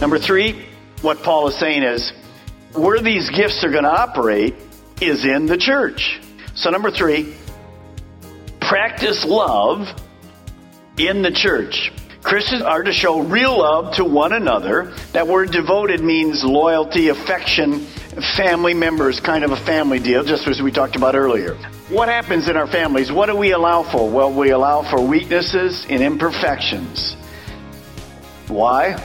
Number three, what Paul is saying is where these gifts are going to operate is in the church. So, number three, practice love in the church. Christians are to show real love to one another. That word devoted means loyalty, affection, family members, kind of a family deal, just as we talked about earlier. What happens in our families? What do we allow for? Well, we allow for weaknesses and imperfections. Why?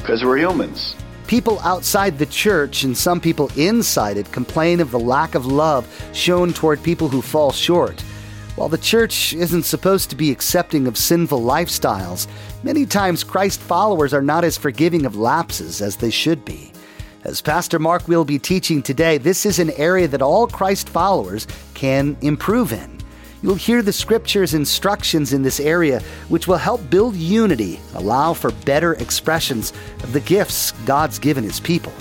Because we're humans. People outside the church and some people inside it complain of the lack of love shown toward people who fall short. While the church isn't supposed to be accepting of sinful lifestyles, many times Christ followers are not as forgiving of lapses as they should be. As Pastor Mark will be teaching today, this is an area that all Christ followers can improve in. You'll hear the scripture's instructions in this area, which will help build unity allow for better expressions of the gifts God's given His people.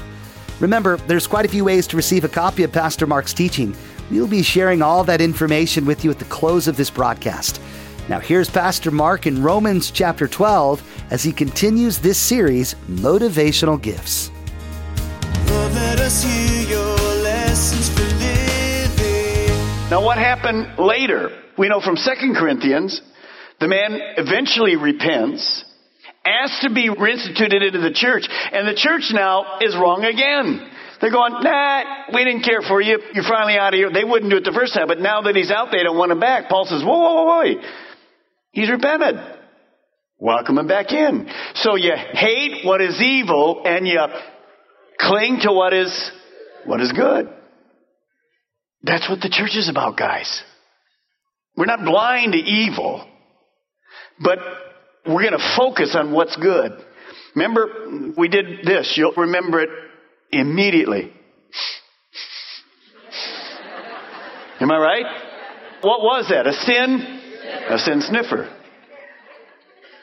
Remember, there's quite a few ways to receive a copy of Pastor Mark's teaching. We'll be sharing all that information with you at the close of this broadcast. Now, here's Pastor Mark in Romans chapter 12 as he continues this series, Motivational Gifts. Now, what happened later? We know from 2 Corinthians, the man eventually repents, asks to be reinstituted into the church, and the church now is wrong again. They're going, nah, we didn't care for you. You're finally out of here. They wouldn't do it the first time, but now that he's out, they don't want him back. Paul says, whoa, whoa, whoa, whoa. He's repented. Welcome him back in. So you hate what is evil and you cling to what is, what is good. That's what the church is about, guys. We're not blind to evil, but we're going to focus on what's good. Remember, we did this. You'll remember it immediately. Am I right? What was that? A sin? A sin sniffer.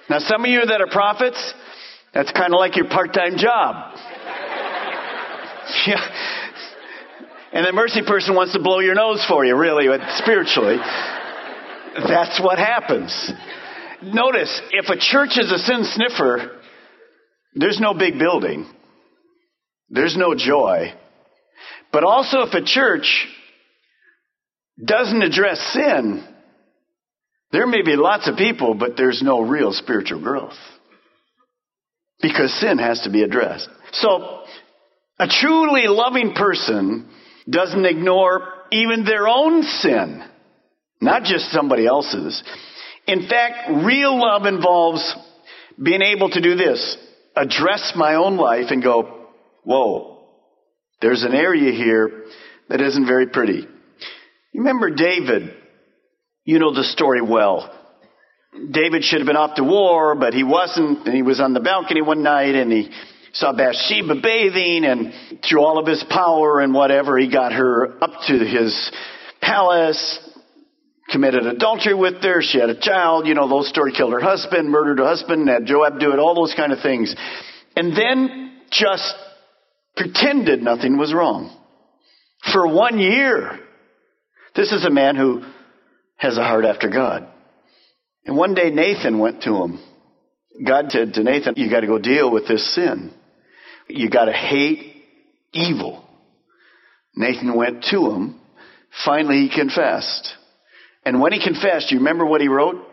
Now, some of you that are prophets, that's kind of like your part time job. yeah. And the mercy person wants to blow your nose for you, really, but spiritually. That's what happens. Notice, if a church is a sin sniffer, there's no big building. There's no joy. But also, if a church doesn't address sin, there may be lots of people, but there's no real spiritual growth. Because sin has to be addressed. So, a truly loving person doesn't ignore even their own sin, not just somebody else's. In fact, real love involves being able to do this address my own life and go, whoa, there's an area here that isn't very pretty. You remember David? You know the story well. David should have been off to war, but he wasn't, and he was on the balcony one night and he saw Bathsheba bathing and through all of his power and whatever, he got her up to his palace, committed adultery with her. She had a child. You know, those story killed her husband, murdered her husband, had Joab do it, all those kind of things. And then just pretended nothing was wrong. For one year. This is a man who has a heart after God. And one day Nathan went to him. God said to Nathan, you got to go deal with this sin. You got to hate evil. Nathan went to him. Finally, he confessed. And when he confessed, you remember what he wrote?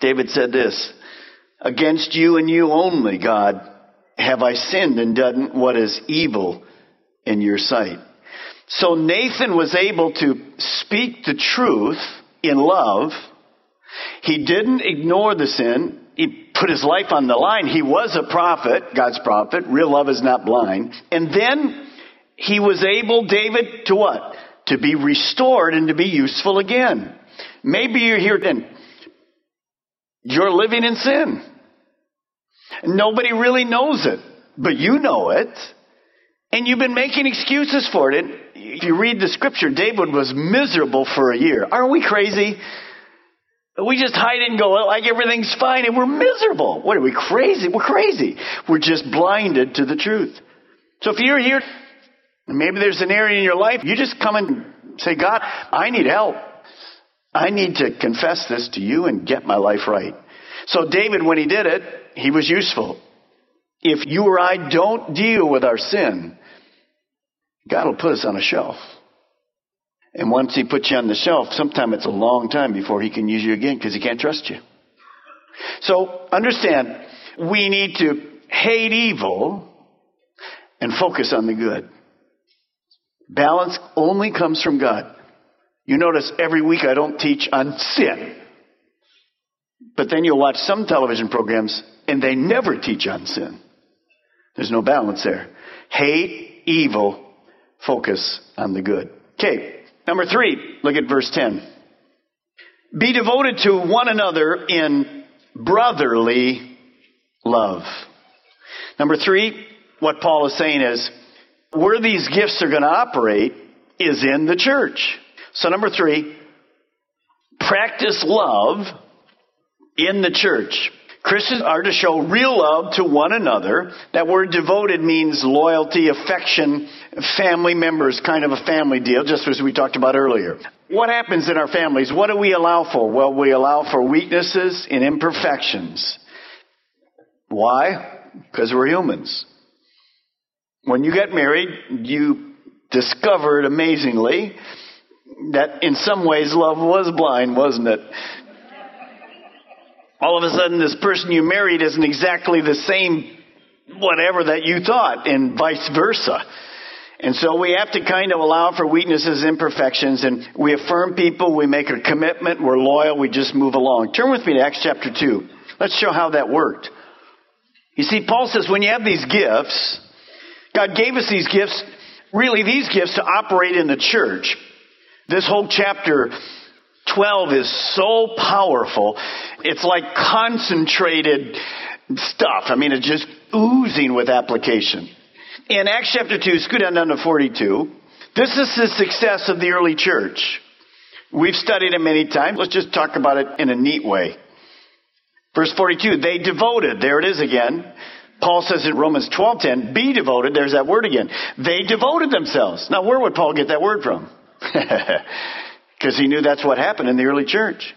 David said this Against you and you only, God, have I sinned and done what is evil in your sight. So Nathan was able to speak the truth in love. He didn't ignore the sin. He put his life on the line. He was a prophet, God's prophet. Real love is not blind. And then he was able, David, to what? To be restored and to be useful again. Maybe you're here and you're living in sin. Nobody really knows it, but you know it. And you've been making excuses for it. And if you read the scripture, David was miserable for a year. Aren't we crazy? We just hide and go like everything's fine and we're miserable. What are we crazy? We're crazy. We're just blinded to the truth. So if you're here, maybe there's an area in your life, you just come and say, God, I need help. I need to confess this to you and get my life right. So David, when he did it, he was useful. If you or I don't deal with our sin, God will put us on a shelf. And once he puts you on the shelf, sometimes it's a long time before he can use you again because he can't trust you. So understand, we need to hate evil and focus on the good. Balance only comes from God. You notice every week I don't teach on sin. But then you'll watch some television programs and they never teach on sin. There's no balance there. Hate evil, focus on the good. Okay, number three, look at verse 10. Be devoted to one another in brotherly love. Number three, what Paul is saying is, where these gifts are going to operate is in the church. So number three, practice love in the church. Christians are to show real love to one another. That word devoted means loyalty, affection, family members, kind of a family deal, just as we talked about earlier. What happens in our families? What do we allow for? Well, we allow for weaknesses and imperfections. Why? Because we're humans. When you get married, you discovered amazingly that in some ways love was blind, wasn't it? All of a sudden, this person you married isn't exactly the same whatever that you thought, and vice versa. And so we have to kind of allow for weaknesses, imperfections, and we affirm people, we make a commitment, we're loyal, we just move along. Turn with me to Acts chapter 2. Let's show how that worked. You see, Paul says when you have these gifts, God gave us these gifts, really these gifts to operate in the church. This whole chapter 12 is so powerful. It's like concentrated stuff. I mean, it's just oozing with application. In Acts chapter 2, scoot down, down to 42. This is the success of the early church. We've studied it many times. Let's just talk about it in a neat way. Verse 42, they devoted, there it is again. Paul says in Romans 12:10, be devoted, there's that word again. They devoted themselves. Now where would Paul get that word from? because he knew that's what happened in the early church.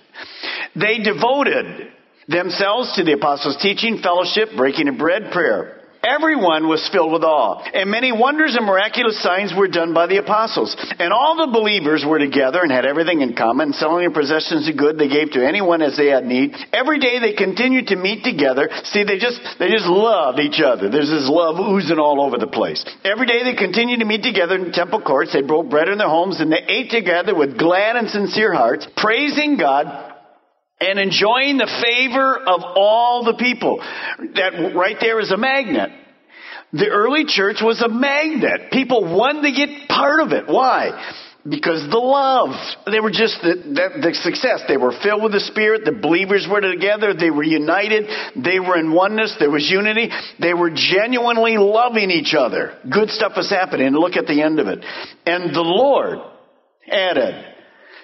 They devoted themselves to the apostles' teaching, fellowship, breaking of bread, prayer. Everyone was filled with awe, and many wonders and miraculous signs were done by the apostles. And all the believers were together and had everything in common, selling their possessions of good they gave to anyone as they had need. Every day they continued to meet together. See, they just they just loved each other. There's this love oozing all over the place. Every day they continued to meet together in temple courts. They broke bread in their homes and they ate together with glad and sincere hearts, praising God and enjoying the favor of all the people. That right there is a magnet. The early church was a magnet. People wanted to get part of it. Why? Because the love. They were just the, the, the, success. They were filled with the Spirit. The believers were together. They were united. They were in oneness. There was unity. They were genuinely loving each other. Good stuff was happening. Look at the end of it. And the Lord added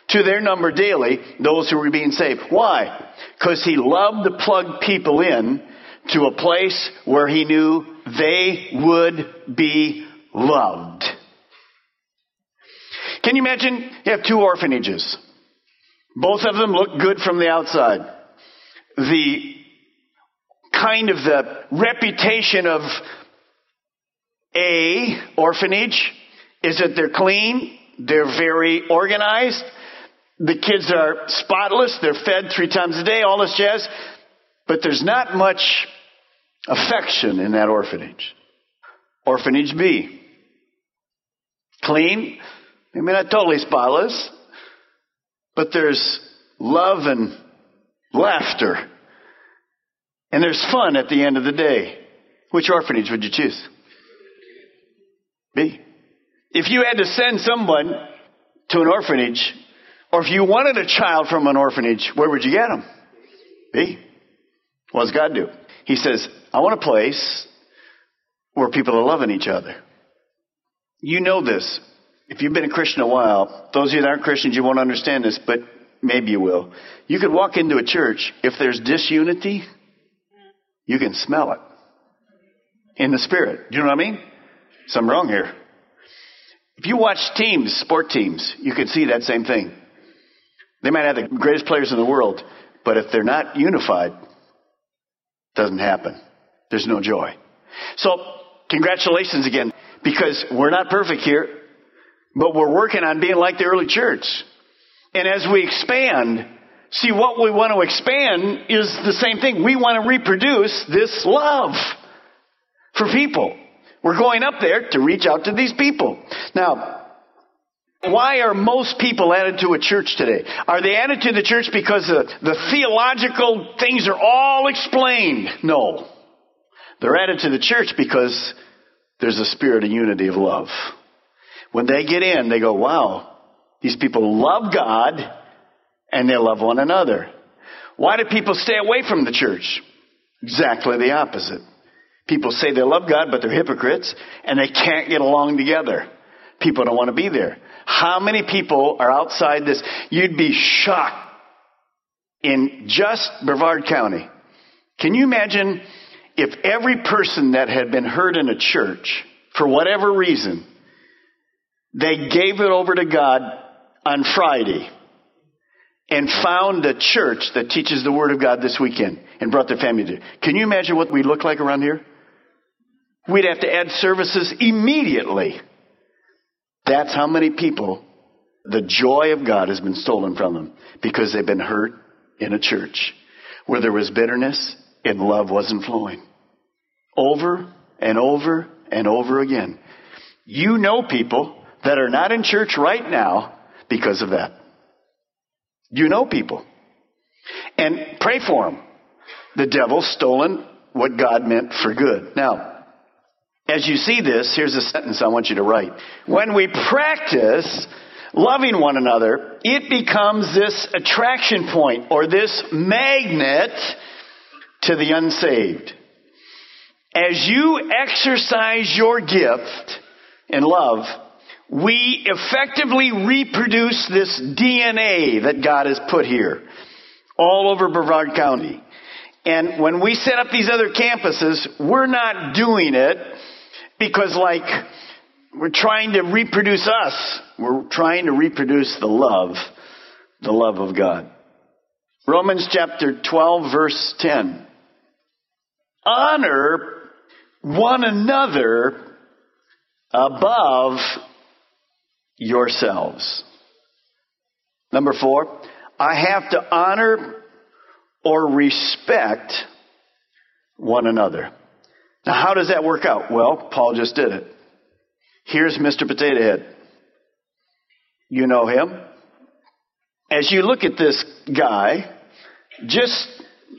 to their number daily those who were being saved. Why? Because he loved to plug people in to a place where he knew they would be loved. Can you imagine? You have two orphanages. Both of them look good from the outside. The kind of the reputation of a orphanage is that they're clean, they're very organized, the kids are spotless. They're fed three times a day, all this jazz. But there's not much affection in that orphanage. Orphanage B. Clean. I mean, not totally spotless. But there's love and laughter And there's fun at the end of the day. Which orphanage would you choose? B. If you had to send someone to an orphanage, or if you wanted a child from an orphanage, where would you get them? B. What does God do? He says, I want a place where people are loving each other. You know this. If you've been a Christian a while, those of you that aren't Christians, you won't understand this, but maybe you will. You could walk into a church, if there's disunity, you can smell it in the spirit. Do you know what I mean? Something wrong here. If you watch teams, sport teams, you can see that same thing. They might have the greatest players in the world, but if they're not unified, it doesn't happen. There's no joy. So, congratulations again, because we're not perfect here, but we're working on being like the early church. And as we expand, see what we want to expand is the same thing. We want to reproduce this love for people. We're going up there to reach out to these people. Now, why are most people added to a church today? Are they added to the church because the, the theological things are all explained? No. They're added to the church because there's a spirit of unity of love. When they get in, they go, wow, these people love God and they love one another. Why do people stay away from the church? Exactly the opposite. People say they love God, but they're hypocrites, and they can't get along together. People don't want to be there. How many people are outside this? You'd be shocked in just Brevard County. Can you imagine if every person that had been hurt in a church, for whatever reason, they gave it over to God on Friday and found a church that teaches the Word of God this weekend and brought their family to. Can you imagine what we look like around here? We'd have to add services immediately. That's how many people the joy of God has been stolen from them because they've been hurt in a church where there was bitterness and love wasn't flowing. Over and over and over again. You know people that are not in church right now because of that. You know people. And pray for them. The devil's stolen what God meant for good. Now, as you see this, here's a sentence I want you to write. When we practice loving one another, it becomes this attraction point or this magnet to the unsaved. As you exercise your gift in love, we effectively reproduce this DNA that God has put here all over Brevard County. And when we set up these other campuses, we're not doing it because like we're trying to reproduce us. We're trying to reproduce the love, the love of God. Romans chapter 12 verse 10. Honor one another above yourselves. Number four, I have to honor or respect one another. Now, how does that work out? Well, Paul just did it. Here's Mr. Potato Head. You know him. As you look at this guy, just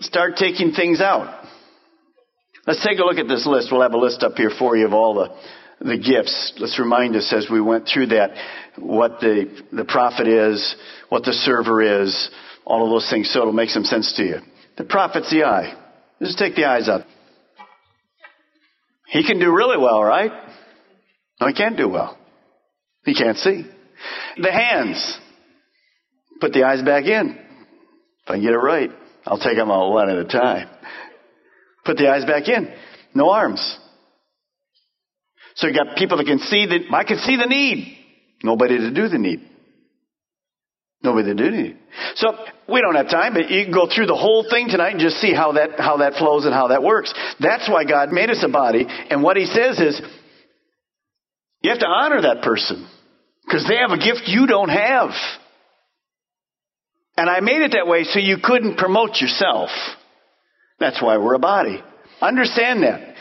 start taking things out. Let's take a look at this list. We'll have a list up here for you of all the, the gifts. Let's remind us as we went through that what the, the prophet is, what the server is, all of those things so it'll make some sense to you. The prophet's the eye. Just take the eyes out. He can do really well, right? No, he can't do well. He can't see. The hands. Put the eyes back in. If I get it right, I'll take them all one at a time. Put the eyes back in. No arms. So you got people that can see that I can see the need. Nobody to do the need. Nobody the need. So we don't have time, but you can go through the whole thing tonight and just see how that, how that flows and how that works. That's why God made us a body. And what He says is, you have to honor that person because they have a gift you don't have. And I made it that way so you couldn't promote yourself. That's why we're a body. Understand that.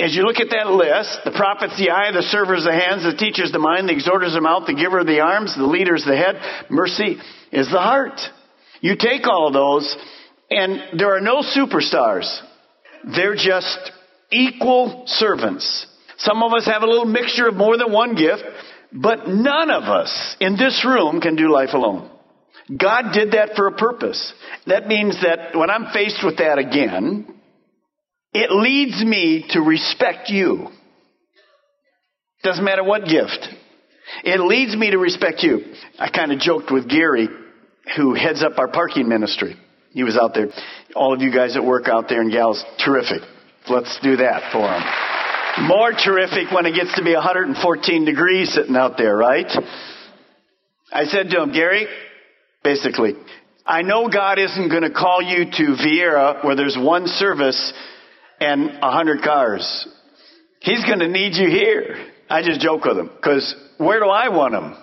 As you look at that list, the prophet's the eye, the server's the hands, the teacher's the mind, the exhorter's the mouth, the giver of the arms, the leader's the head, mercy is the heart. You take all of those And there are no superstars. They're just equal servants. Some of us have a little mixture of more than one gift, but none of us in this room can do life alone. God did that for a purpose. That means that when I'm faced with that again, it leads me to respect you. Doesn't matter what gift. It leads me to respect you. I kind of joked with Gary, who heads up our parking ministry. He was out there. All of you guys that work out there and gals, terrific. Let's do that for him. More terrific when it gets to be 114 degrees sitting out there, right? I said to him, Gary, basically, I know God isn't going to call you to Viera where there's one service and a hundred cars. He's going to need you here. I just joke with him because where do I want him?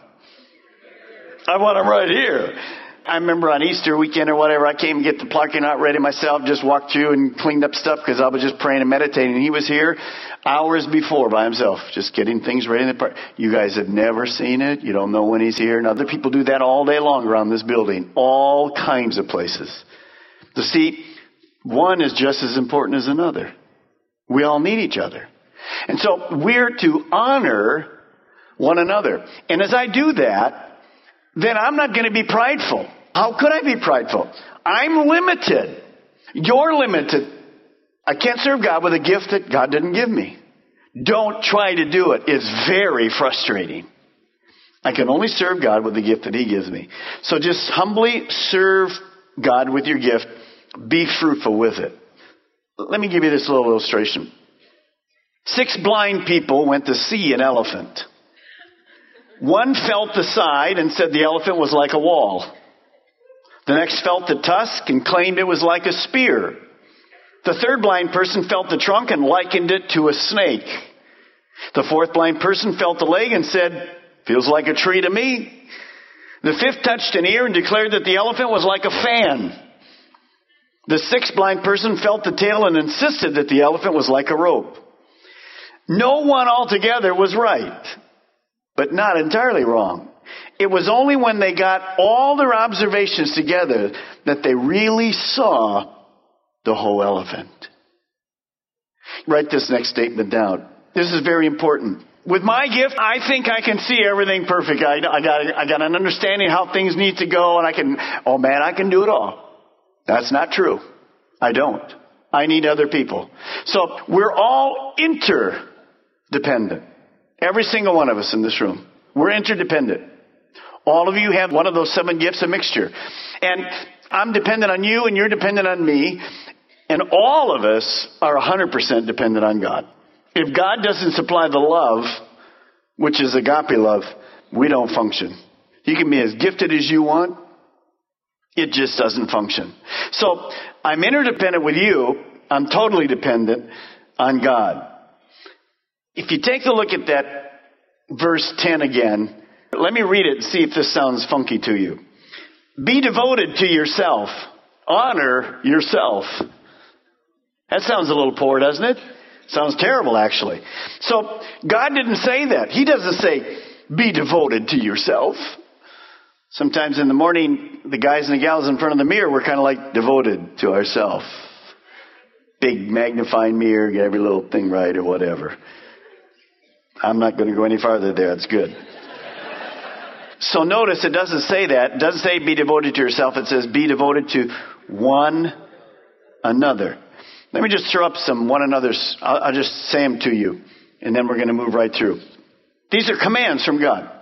I want him right here. I remember on Easter weekend or whatever, I came and get the parking lot ready myself, just walked through and cleaned up stuff because I was just praying and meditating. And he was here hours before by himself, just getting things ready in the. You guys have never seen it. You don't know when he's here. And other people do that all day long around this building, all kinds of places. To see, one is just as important as another. We all need each other. And so we're to honor one another. And as I do that, then I'm not going to be prideful. How could I be prideful? I'm limited. You're limited. I can't serve God with a gift that God didn't give me. Don't try to do it. It's very frustrating. I can only serve God with the gift that He gives me. So just humbly serve God with your gift. Be fruitful with it. Let me give you this little illustration. Six blind people went to see an elephant. One felt the side and said the elephant was like a wall. The next felt the tusk and claimed it was like a spear. The third blind person felt the trunk and likened it to a snake. The fourth blind person felt the leg and said, feels like a tree to me. The fifth touched an ear and declared that the elephant was like a fan. The sixth blind person felt the tail and insisted that the elephant was like a rope. No one altogether was right, but not entirely wrong. It was only when they got all their observations together that they really saw the whole elephant. Write this next statement down. This is very important. With my gift, I think I can see everything perfect. I, I, got, I got an understanding how things need to go, and I can, oh man, I can do it all. That's not true. I don't. I need other people. So we're all interdependent. Every single one of us in this room. We're interdependent. All of you have one of those seven gifts, a mixture. And I'm dependent on you and you're dependent on me. And all of us are 100% dependent on God. If God doesn't supply the love, which is agape love, we don't function. You can be as gifted as you want. It just doesn't function. So I'm interdependent with you. I'm totally dependent on God. If you take a look at that verse 10 again, let me read it and see if this sounds funky to you. Be devoted to yourself. Honor yourself. That sounds a little poor, doesn't it? Sounds terrible, actually. So, God didn't say that. He doesn't say, be devoted to yourself. Sometimes in the morning, the guys and the gals in front of the mirror, we're kind of like devoted to ourselves. Big magnifying mirror, get every little thing right or whatever. I'm not going to go any farther there. It's good. So notice it doesn't say that. It doesn't say be devoted to yourself. It says be devoted to one another. Let me just throw up some one another's. I'll, I'll just say them to you, and then we're going to move right through. These are commands from God.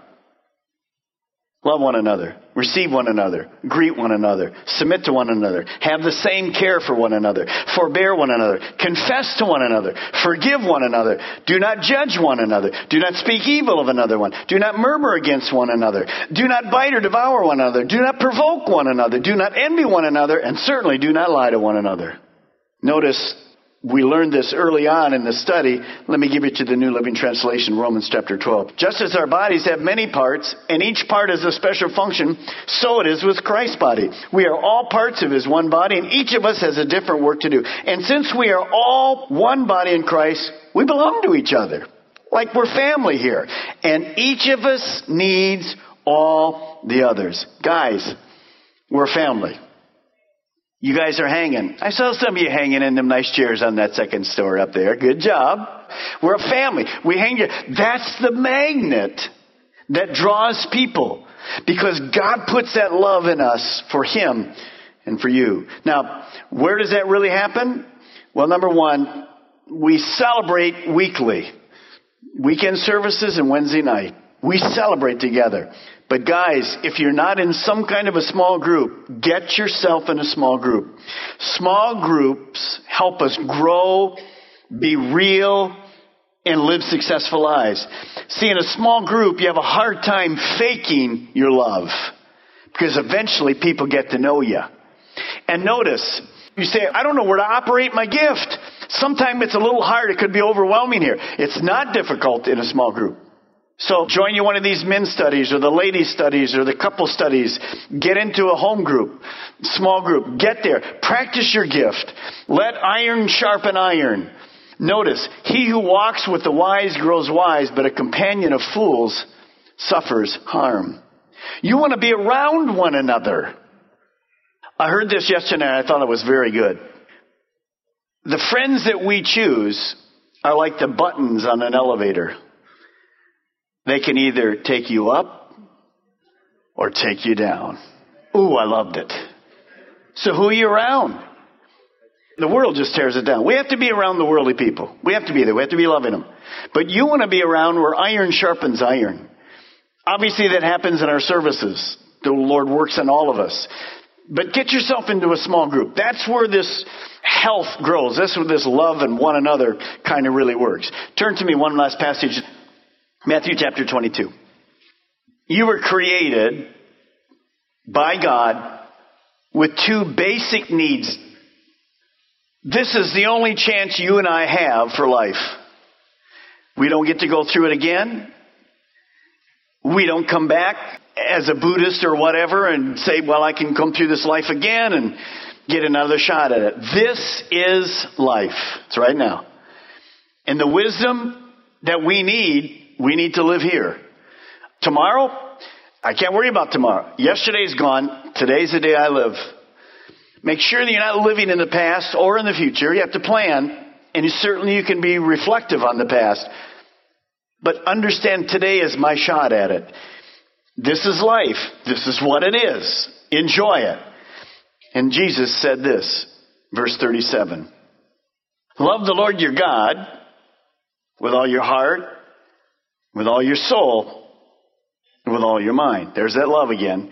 Love one another. Receive one another. Greet one another. Submit to one another. Have the same care for one another. Forbear one another. Confess to one another. Forgive one another. Do not judge one another. Do not speak evil of another one. Do not murmur against one another. Do not bite or devour one another. Do not provoke one another. Do not envy one another. And certainly do not lie to one another. Notice we learned this early on in the study. Let me give it to the New Living Translation, Romans chapter 12. Just as our bodies have many parts, and each part has a special function, so it is with Christ's body. We are all parts of his one body, and each of us has a different work to do. And since we are all one body in Christ, we belong to each other. Like we're family here. And each of us needs all the others. Guys, we're family. You guys are hanging. I saw some of you hanging in them nice chairs on that second story up there. Good job. We're a family. We hang here. That's the magnet that draws people because God puts that love in us for Him and for you. Now, where does that really happen? Well, number one, we celebrate weekly. Weekend services and Wednesday night. We celebrate together. But guys, if you're not in some kind of a small group, get yourself in a small group. Small groups help us grow, be real, and live successful lives. See, in a small group, you have a hard time faking your love. Because eventually people get to know you. And notice, you say, I don't know where to operate my gift. Sometimes it's a little hard. It could be overwhelming here. It's not difficult in a small group. So join you one of these men's studies or the ladies studies or the couple studies. Get into a home group, small group. Get there. Practice your gift. Let iron sharpen iron. Notice, he who walks with the wise grows wise, but a companion of fools suffers harm. You want to be around one another. I heard this yesterday and I thought it was very good. The friends that we choose are like the buttons on an elevator. They can either take you up or take you down. Ooh, I loved it. So who are you around? The world just tears it down. We have to be around the worldly people. We have to be there. We have to be loving them. But you want to be around where iron sharpens iron. Obviously that happens in our services. The Lord works in all of us. But get yourself into a small group. That's where this health grows. That's where this love and one another kind of really works. Turn to me one last passage. Matthew chapter 22. You were created by God with two basic needs. This is the only chance you and I have for life. We don't get to go through it again. We don't come back as a Buddhist or whatever and say, well, I can come through this life again and get another shot at it. This is life. It's right now. And the wisdom that we need, we need to live here. Tomorrow, I can't worry about tomorrow. Yesterday's gone. Today's the day I live. Make sure that you're not living in the past or in the future. You have to plan, and certainly you can be reflective on the past. But understand today is my shot at it. This is life. This is what it is. Enjoy it. And Jesus said this, verse 37. Love the Lord your God with all your heart, with all your soul, and with all your mind. There's that love again.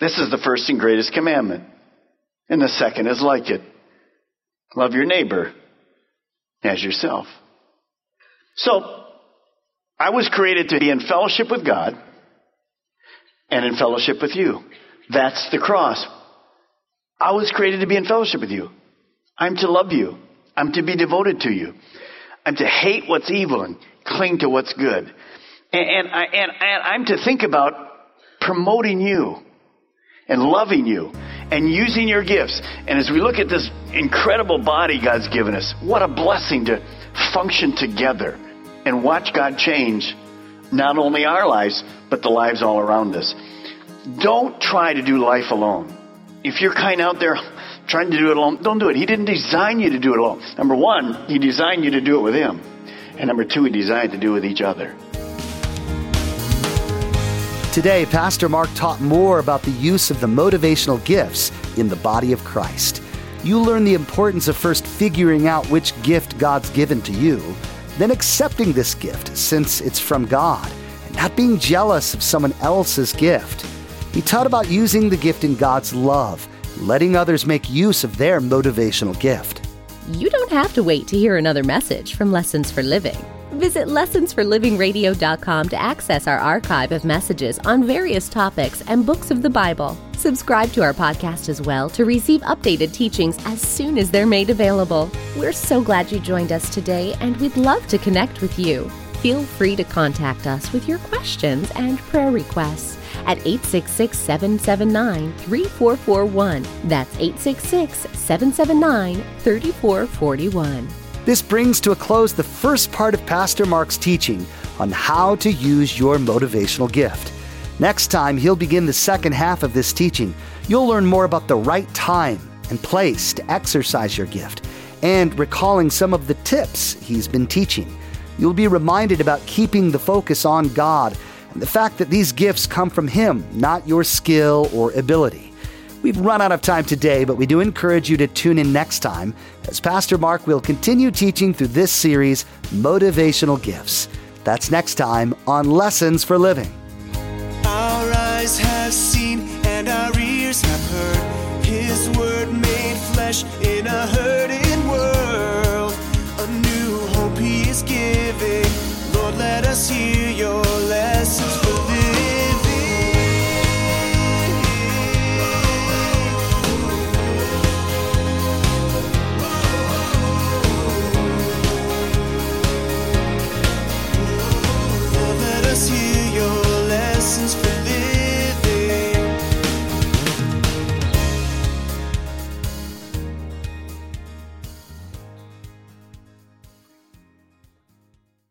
This is the first and greatest commandment. And the second is like it. Love your neighbor as yourself. So, I was created to be in fellowship with God and in fellowship with you. That's the cross. I was created to be in fellowship with you. I'm to love you. I'm to be devoted to you. I'm to hate what's evil and cling to what's good. And, and, I, and, and I'm to think about promoting you and loving you and using your gifts. And as we look at this incredible body God's given us, what a blessing to function together and watch God change not only our lives, but the lives all around us. Don't try to do life alone. If you're kind out there trying to do it alone, don't do it. He didn't design you to do it alone. Number one, He designed you to do it with Him. And number two, He designed to do it with each other. Today, Pastor Mark taught more about the use of the motivational gifts in the body of Christ. You learn the importance of first figuring out which gift God's given to you, then accepting this gift since it's from God, and not being jealous of someone else's gift. He taught about using the gift in God's love, letting others make use of their motivational gift. You don't have to wait to hear another message from Lessons for Living. Visit lessonsforlivingradio.com to access our archive of messages on various topics and books of the Bible. Subscribe to our podcast as well to receive updated teachings as soon as they're made available. We're so glad you joined us today, and we'd love to connect with you. Feel free to contact us with your questions and prayer requests at 866 779 3441. That's 866 779 3441. This brings to a close the first part of Pastor Mark's teaching on how to use your motivational gift. Next time, he'll begin the second half of this teaching. You'll learn more about the right time and place to exercise your gift and recalling some of the tips he's been teaching. You'll be reminded about keeping the focus on God and the fact that these gifts come from Him, not your skill or ability. We've run out of time today, but we do encourage you to tune in next time as Pastor Mark will continue teaching through this series, Motivational Gifts. That's next time on Lessons for Living.